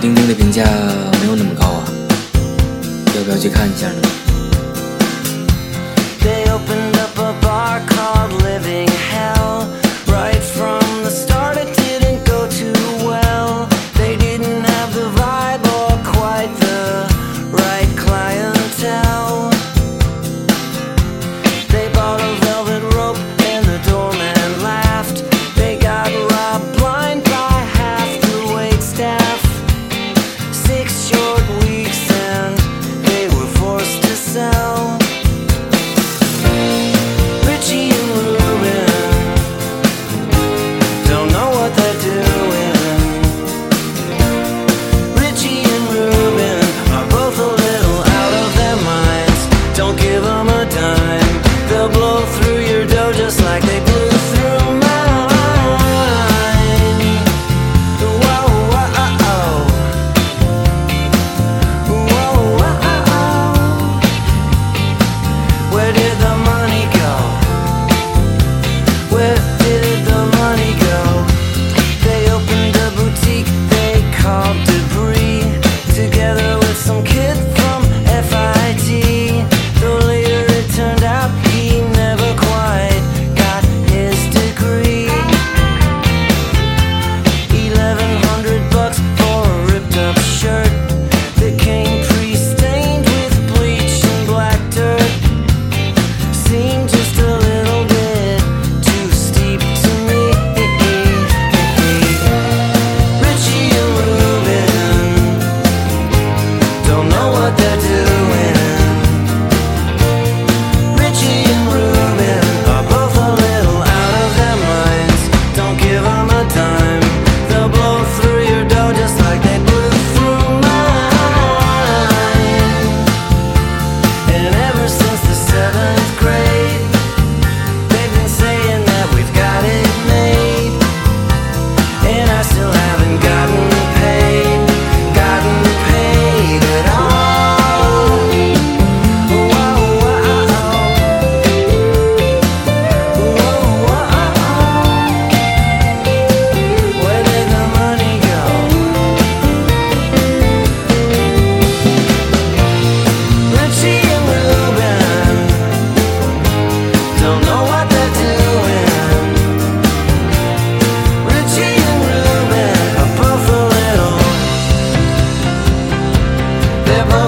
钉钉的评价没有那么高啊，要不要去看一下呢？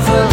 over